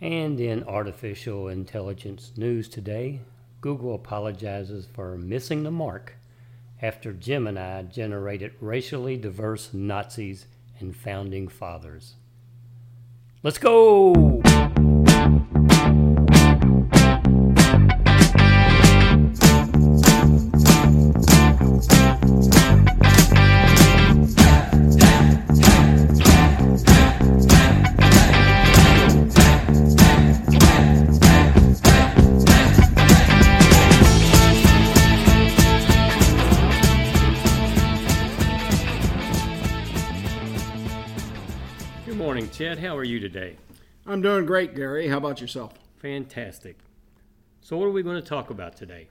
And in artificial intelligence news today, Google apologizes for missing the mark after Gemini generated racially diverse Nazis and founding fathers. Let's go! Chet. How are you today? I'm doing great, Gary. How about yourself? Fantastic. So, what are we going to talk about today?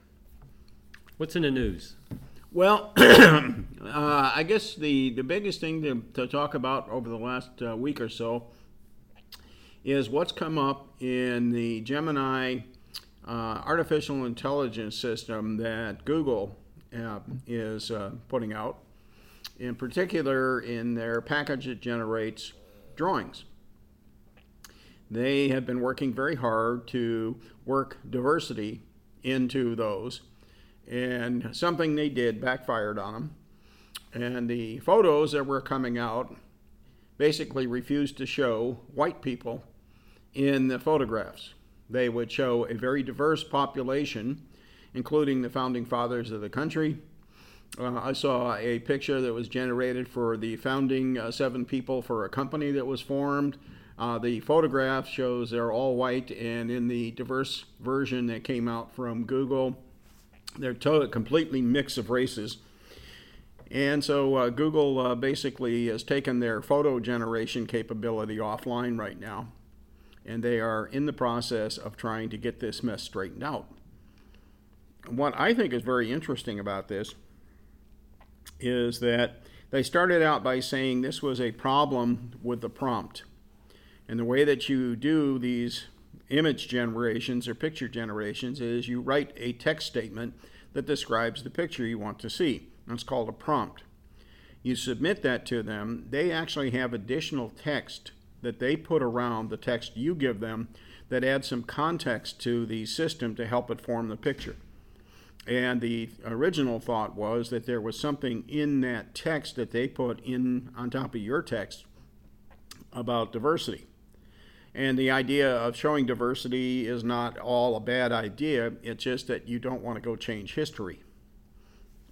What's in the news? Well, uh, I guess the, the biggest thing to, to talk about over the last uh, week or so is what's come up in the Gemini uh, artificial intelligence system that Google uh, is uh, putting out, in particular in their package that generates drawings. They have been working very hard to work diversity into those, and something they did backfired on them. And the photos that were coming out basically refused to show white people in the photographs. They would show a very diverse population, including the founding fathers of the country. Uh, I saw a picture that was generated for the founding uh, seven people for a company that was formed. Uh, the photograph shows they're all white, and in the diverse version that came out from Google, they're to- completely mix of races. And so uh, Google uh, basically has taken their photo generation capability offline right now, and they are in the process of trying to get this mess straightened out. What I think is very interesting about this is that they started out by saying this was a problem with the prompt. And the way that you do these image generations or picture generations is you write a text statement that describes the picture you want to see. That's called a prompt. You submit that to them. They actually have additional text that they put around the text you give them that adds some context to the system to help it form the picture. And the original thought was that there was something in that text that they put in on top of your text about diversity. And the idea of showing diversity is not all a bad idea, it's just that you don't want to go change history.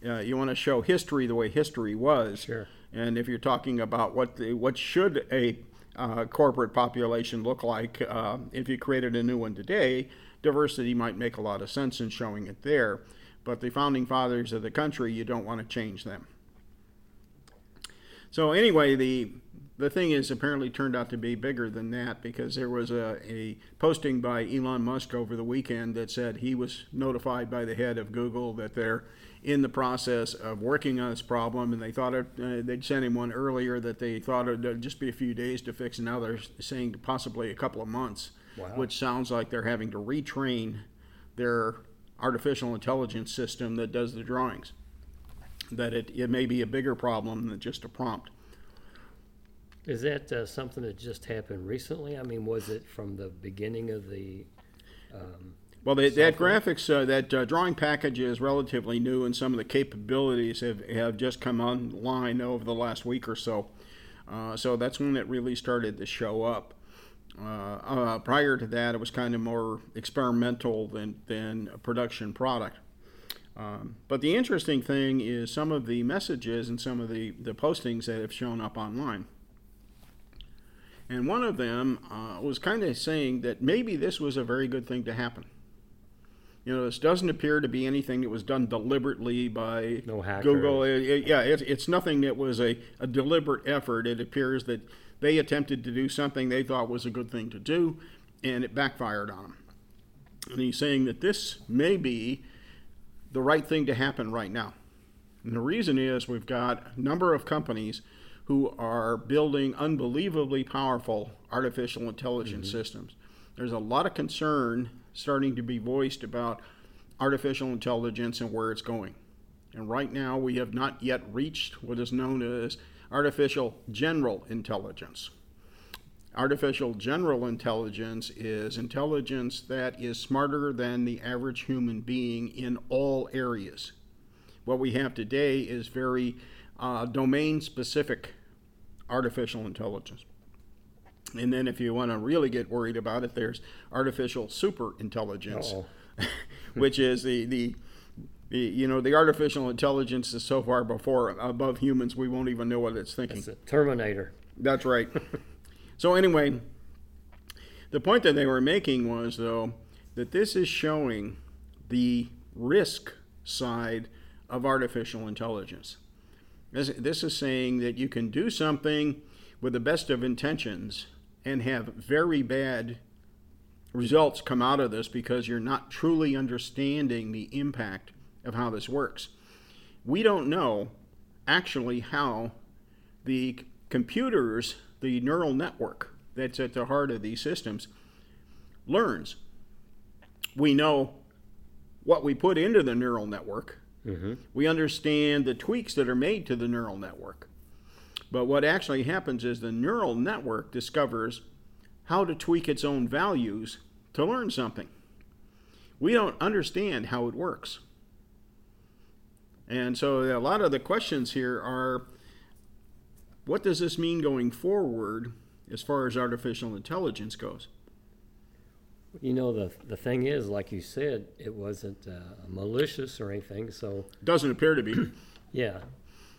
Uh, you want to show history the way history was. Sure. And if you're talking about what the, what should a uh, corporate population look like uh, if you created a new one today, diversity might make a lot of sense in showing it there. But the founding fathers of the country, you don't want to change them. So anyway, the the thing is apparently turned out to be bigger than that because there was a, a posting by Elon Musk over the weekend that said he was notified by the head of Google that they're in the process of working on this problem and they thought it, uh, they'd sent him one earlier that they thought it'd just be a few days to fix and now they're saying possibly a couple of months Wow. which sounds like they're having to retrain their artificial intelligence system that does the drawings that it, it may be a bigger problem than just a prompt Is that uh, something that just happened recently? I mean, was it from the beginning of the? Um, Well, they, that graphics, uh, that uh, drawing package is relatively new, and some of the capabilities have, have just come online over the last week or so. Uh, so that's when it really started to show up. Uh, uh, prior to that, it was kind of more experimental than, than a production product. Um, but the interesting thing is some of the messages and some of the, the postings that have shown up online. And one of them uh, was kind of saying that maybe this was a very good thing to happen. You know, this doesn't appear to be anything that was done deliberately by No. Google. It- it- yeah, it's, it's nothing that was a, a deliberate effort. It appears that they attempted to do something they thought was a good thing to do, and it backfired on them. And he's saying that this may be the right thing to happen right now. And the reason is we've got a number of companies who are building unbelievably powerful artificial intelligence mm-hmm. systems. There's a lot of concern starting to be voiced about artificial intelligence and where it's going. And right now, we have not yet reached what is known as artificial general intelligence. artificial general intelligence is intelligence that is smarter than the average human being in all areas. What we have today is very uh, domain specific artificial intelligence. And then, if you want to really get worried about it, there's artificial super intelligence, which is the, the the, you know the artificial intelligence is so far before above humans we won't even know what it's thinking. It's a Terminator. That's right. so anyway, the point that they were making was though that this is showing the risk side of artificial intelligence. This, this is saying that you can do something with the best of intentions and have very bad results come out of this because you're not truly understanding the impact of how this works. We don't know actually how the computers, the neural network that's at the heart of these systems, learns. We know what we put into the neural network. Mm-hmm. We understand the tweaks that are made to the neural network. But what actually happens is the neural network discovers how to tweak its own values to learn something. We don't understand how it works. And so a lot of the questions here are what does this mean going forward as far as artificial intelligence goes? You know, the, the thing is, like you said, it wasn't uh, malicious or anything, so. Doesn't appear to be. yeah.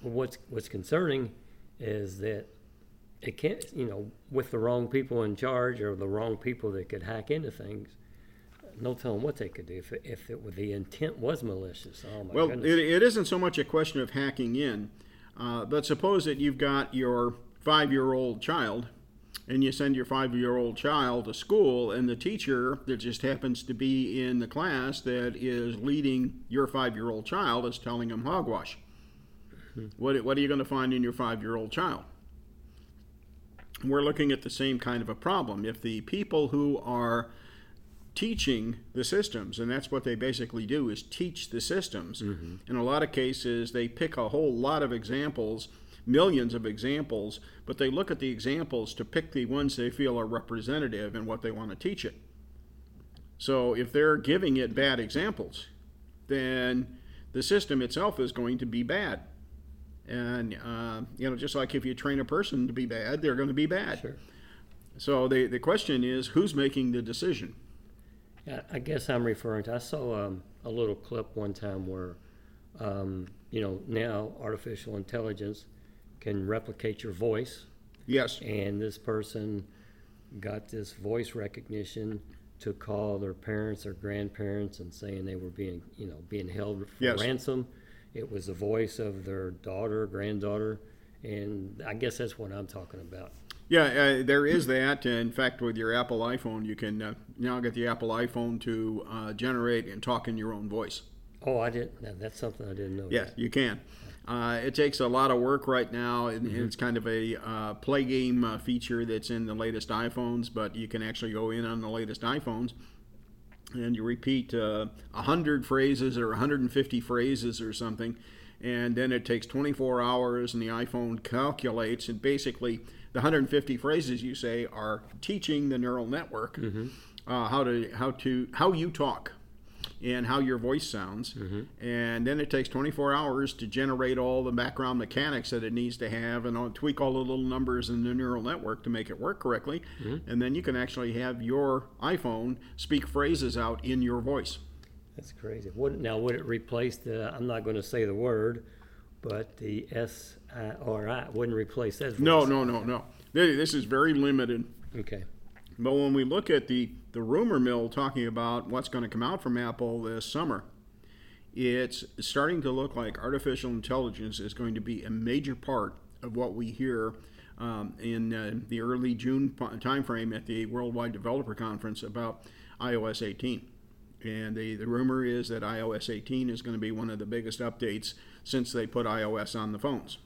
What's, what's concerning is that it can't, you know, with the wrong people in charge or the wrong people that could hack into things, no telling what they could do if, if it, the intent was malicious. Oh my well, goodness. it, it isn't so much a question of hacking in, uh, but suppose that you've got your five-year-old child, and you send your five-year-old child to school, and the teacher that just happens to be in the class that is leading your five-year-old child is telling him hogwash. Mm-hmm. What, what are you going to find in your five-year-old child? We're looking at the same kind of a problem. If the people who are teaching the systems and that's what they basically do is teach the systems. Mm-hmm. in a lot of cases they pick a whole lot of examples millions of examples but they look at the examples to pick the ones they feel are representative and what they want to teach it. So if they're giving it bad examples then the system itself is going to be bad. And uh, you know just like if you train a person to be bad they're going to be bad. Sure. so the, the question is who's making the decision yeah, I guess I'm referring to. I saw um, a little clip one time where, um, you know, now artificial intelligence can replicate your voice. Yes. And this person got this voice recognition to call their parents or grandparents and saying they were being, you know, being held for yes. ransom. It was the voice of their daughter, granddaughter, and I guess that's what I'm talking about. Yeah, uh, there is that. In fact, with your Apple iPhone, you can uh, now get the Apple iPhone to uh, generate and talk in your own voice. Oh, I didn't. That's something I didn't know. Yeah, you can. Uh, it takes a lot of work right now, and mm-hmm. it's kind of a uh, play game uh, feature that's in the latest iPhones. But you can actually go in on the latest iPhones, and you repeat a hundred phrases or 150 phrases or something, and then it takes 24 hours, and the iPhone calculates and basically the 150 phrases you say are teaching the neural network mm-hmm. uh, how to how to how you talk and how your voice sounds mm-hmm. and then it takes 24 hours to generate all the background mechanics that it needs to have and tweak all the little numbers in the neural network to make it work correctly mm-hmm. and then you can actually have your iphone speak phrases out in your voice that's crazy would, now would it replace the i'm not going to say the word but the S I R I wouldn't replace that. No, no, no, no. This is very limited. Okay. But when we look at the, the rumor mill talking about what's going to come out from Apple this summer, it's starting to look like artificial intelligence is going to be a major part of what we hear um, in uh, the early June timeframe at the Worldwide Developer Conference about iOS 18. And the, the rumor is that iOS 18 is going to be one of the biggest updates since they put iOS on the phones.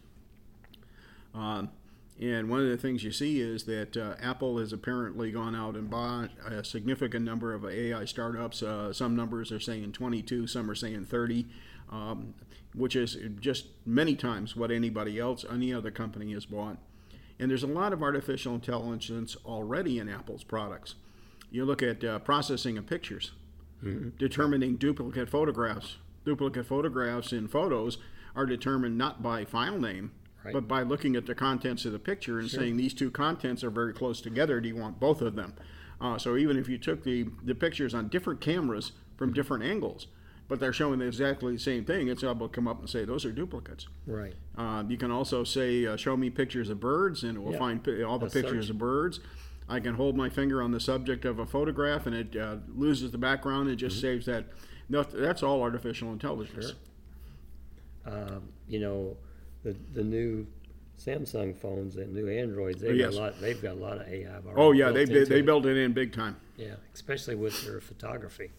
Um, and one of the things you see is that uh, Apple has apparently gone out and bought a significant number of AI startups. Uh, some numbers are saying 22, some are saying 30, um, which is just many times what anybody else, any other company has bought. And there's a lot of artificial intelligence already in Apple's products. You look at uh, processing of pictures, mm-hmm. determining duplicate photographs. Duplicate photographs in photos are determined not by file name, right. but by looking at the contents of the picture and sure. saying these two contents are very close together. Do you want both of them? Uh, so even if you took the, the pictures on different cameras from mm-hmm. different angles, but they're showing exactly the same thing, it's able to come up and say those are duplicates. Right. Uh, you can also say, uh, show me pictures of birds, and it will yeah. find all the pictures search. of birds. I can hold my finger on the subject of a photograph, and it uh, loses the background. It just mm-hmm. saves that. No, that's all artificial intelligence. Sure. Um, you know, the the new Samsung phones and new Androids, they've yes. got a lot. They've got a lot of AI. Oh yeah, they they, they built it in big time. Yeah, especially with their photography.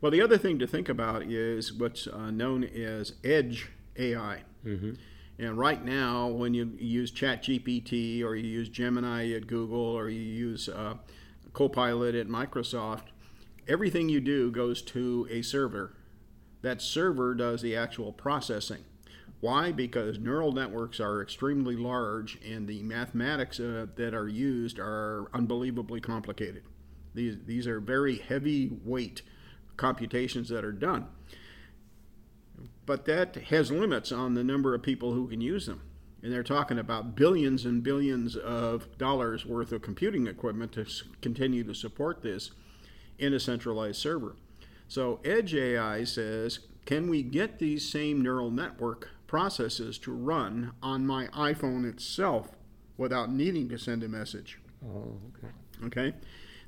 Well, the other thing to think about is what's uh, known as edge AI. Mm-hmm. And right now, when you use ChatGPT or you use Gemini at Google or you use uh, Copilot at Microsoft, everything you do goes to a server. That server does the actual processing. Why? Because neural networks are extremely large and the mathematics uh, that are used are unbelievably complicated. These, these are very heavy weight computations that are done. But that has limits on the number of people who can use them. And they're talking about billions and billions of dollars worth of computing equipment to continue to support this in a centralized server. So Edge AI says, can we get these same neural network processes to run on my iPhone itself without needing to send a message? Oh, okay. Okay?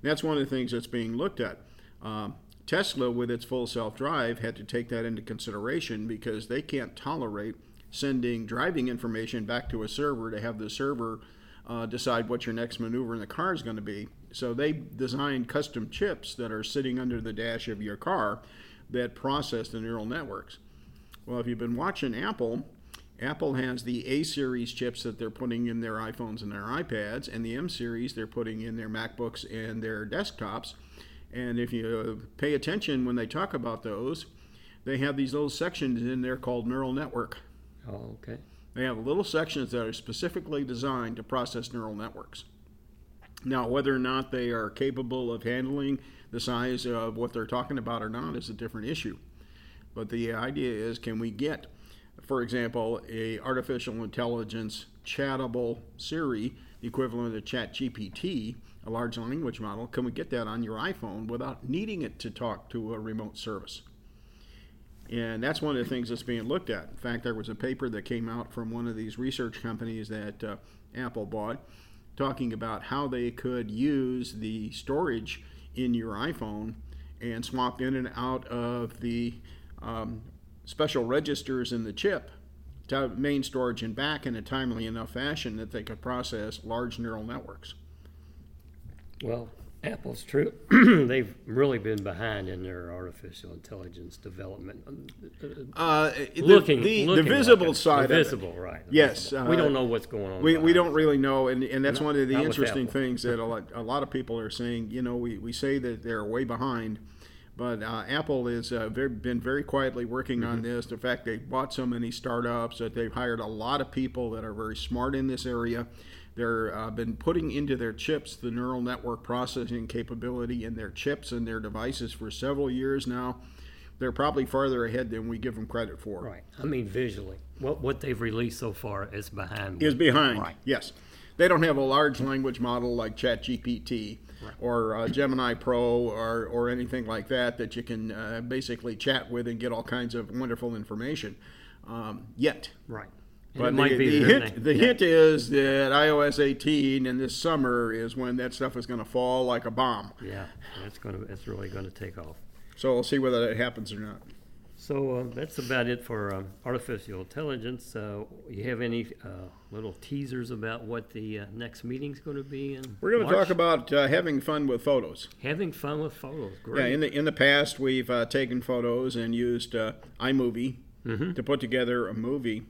That's one of the things that's being looked at. Um, Tesla, with its full self drive, had to take that into consideration because they can't tolerate sending driving information back to a server to have the server uh, decide what your next maneuver in the car is going to be. So they designed custom chips that are sitting under the dash of your car that process the neural networks. Well, if you've been watching Apple, Apple has the A series chips that they're putting in their iPhones and their iPads, and the M series they're putting in their MacBooks and their desktops. And if you uh, pay attention when they talk about those, they have these little sections in there called neural network. Oh, okay. They have little sections that are specifically designed to process neural networks. Now, whether or not they are capable of handling the size of what they're talking about or not is a different issue. But the idea is can we get, for example, a artificial intelligence chattable Siri the equivalent of ChatGPT a large language model, can we get that on your iPhone without needing it to talk to a remote service? And that's one of the things that's being looked at. In fact, there was a paper that came out from one of these research companies that uh, Apple bought talking about how they could use the storage in your iPhone and swap in and out of the um, special registers in the chip to main storage and back in a timely enough fashion that they could process large neural networks. Well, Apple's true. They've really been behind in their artificial intelligence development. Uh, looking, the, looking the visible like side, the visible, it. right? yes, visible. Uh, we don't know what's going on. We, we don't really know, and, and that's not, one of the interesting things that a lot, a lot of people are saying. You know, we, we say that they're way behind, but uh, Apple has uh, very, been very quietly working mm-hmm. on this. The fact, they bought so many startups that they've hired a lot of people that are very smart in this area They've uh, been putting into their chips the neural network processing capability in their chips and their devices for several years now. They're probably farther ahead than we give them credit for. Right. I mean, visually, what what they've released so far is behind. Is behind. Right. Yes. They don't have a large language model like ChatGPT right. or uh, Gemini Pro or, or anything like that that you can uh, basically chat with and get all kinds of wonderful information um, yet. Right. But the, the, hint, the yeah. hint is that iOS 18 in this summer is when that stuff is going to fall like a bomb. Yeah, that's going to it's really going to take off. So we'll see whether that happens or not. So uh, that's about it for um, artificial intelligence. Uh, you have any uh, little teasers about what the uh, next meeting is going to be? In We're going to talk about uh, having fun with photos. Having fun with photos, great. Yeah, in the in the past we've uh, taken photos and used iMovie mm-hmm. to put together a movie.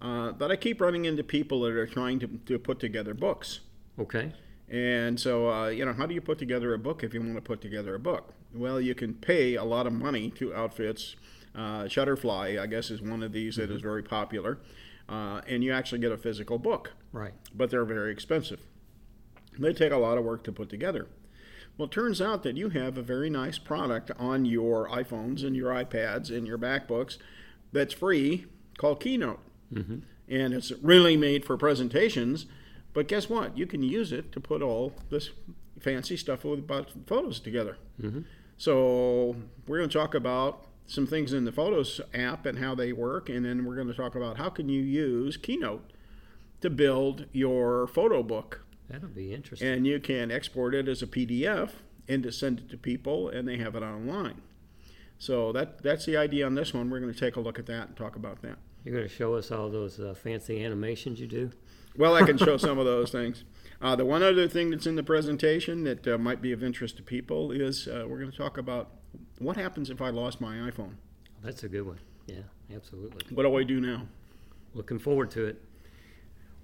Uh, but I keep running into people that are trying to, to put together books. Okay. And so, uh, you know, how do you put together a book if you want to put together a book? Well, you can pay a lot of money to outfits. Uh, Shutterfly, I guess, is one of these mm-hmm. that is mm-hmm. very popular. Uh, and you actually get a physical book. Right. but they're very expensive. They take a lot of work to put together. Well, it turns out that you have a very nice product on your iPhones and your iPads and your MacBooks that's free called Keynote. Mm-hmm. And it's really made for presentations, but guess what? You can use it to put all this fancy stuff with about photos together. Mm-hmm. So we're going to talk about some things in the Photos app and how they work, and then we're going to talk about how can you use Keynote to build your photo book. That'll be interesting. And you can export it as a PDF and to send it to people, and they have it online. So that that's the idea on this one. We're going to take a look at that and talk about that. You're going to show us all those uh, fancy animations you do? Well, I can show some of those things. Uh, the one other thing that's in the presentation that uh, might be of interest to people is uh, we're going to talk about what happens if I lost my iPhone. That's a good one. Yeah, absolutely. What do I do now? Looking forward to it.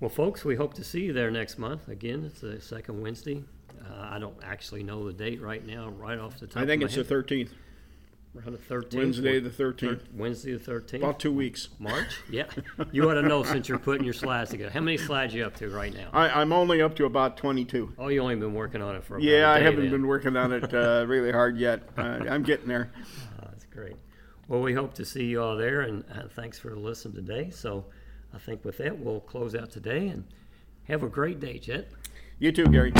Well, folks, we hope to see you there next month. Again, it's the second Wednesday. Uh, I don't actually know the date right now, right off the top. I think it's the 13th, Around the thirteenth. Wednesday the 13th, Wednesday the thirteenth. about two weeks. March. Yeah, you ought to know since you're putting your slides together. How many slides you up to right now? I, I'm only up to about 22. Oh, you only been working on it for about Yeah, a I haven't been working on it uh, really hard yet. Uh, I'm getting there. Oh, that's great. Well, we hope to see you all there, and uh, thanks for listening today. So, I think with that, we'll close out today and have a great day, Chet. You too, Gary.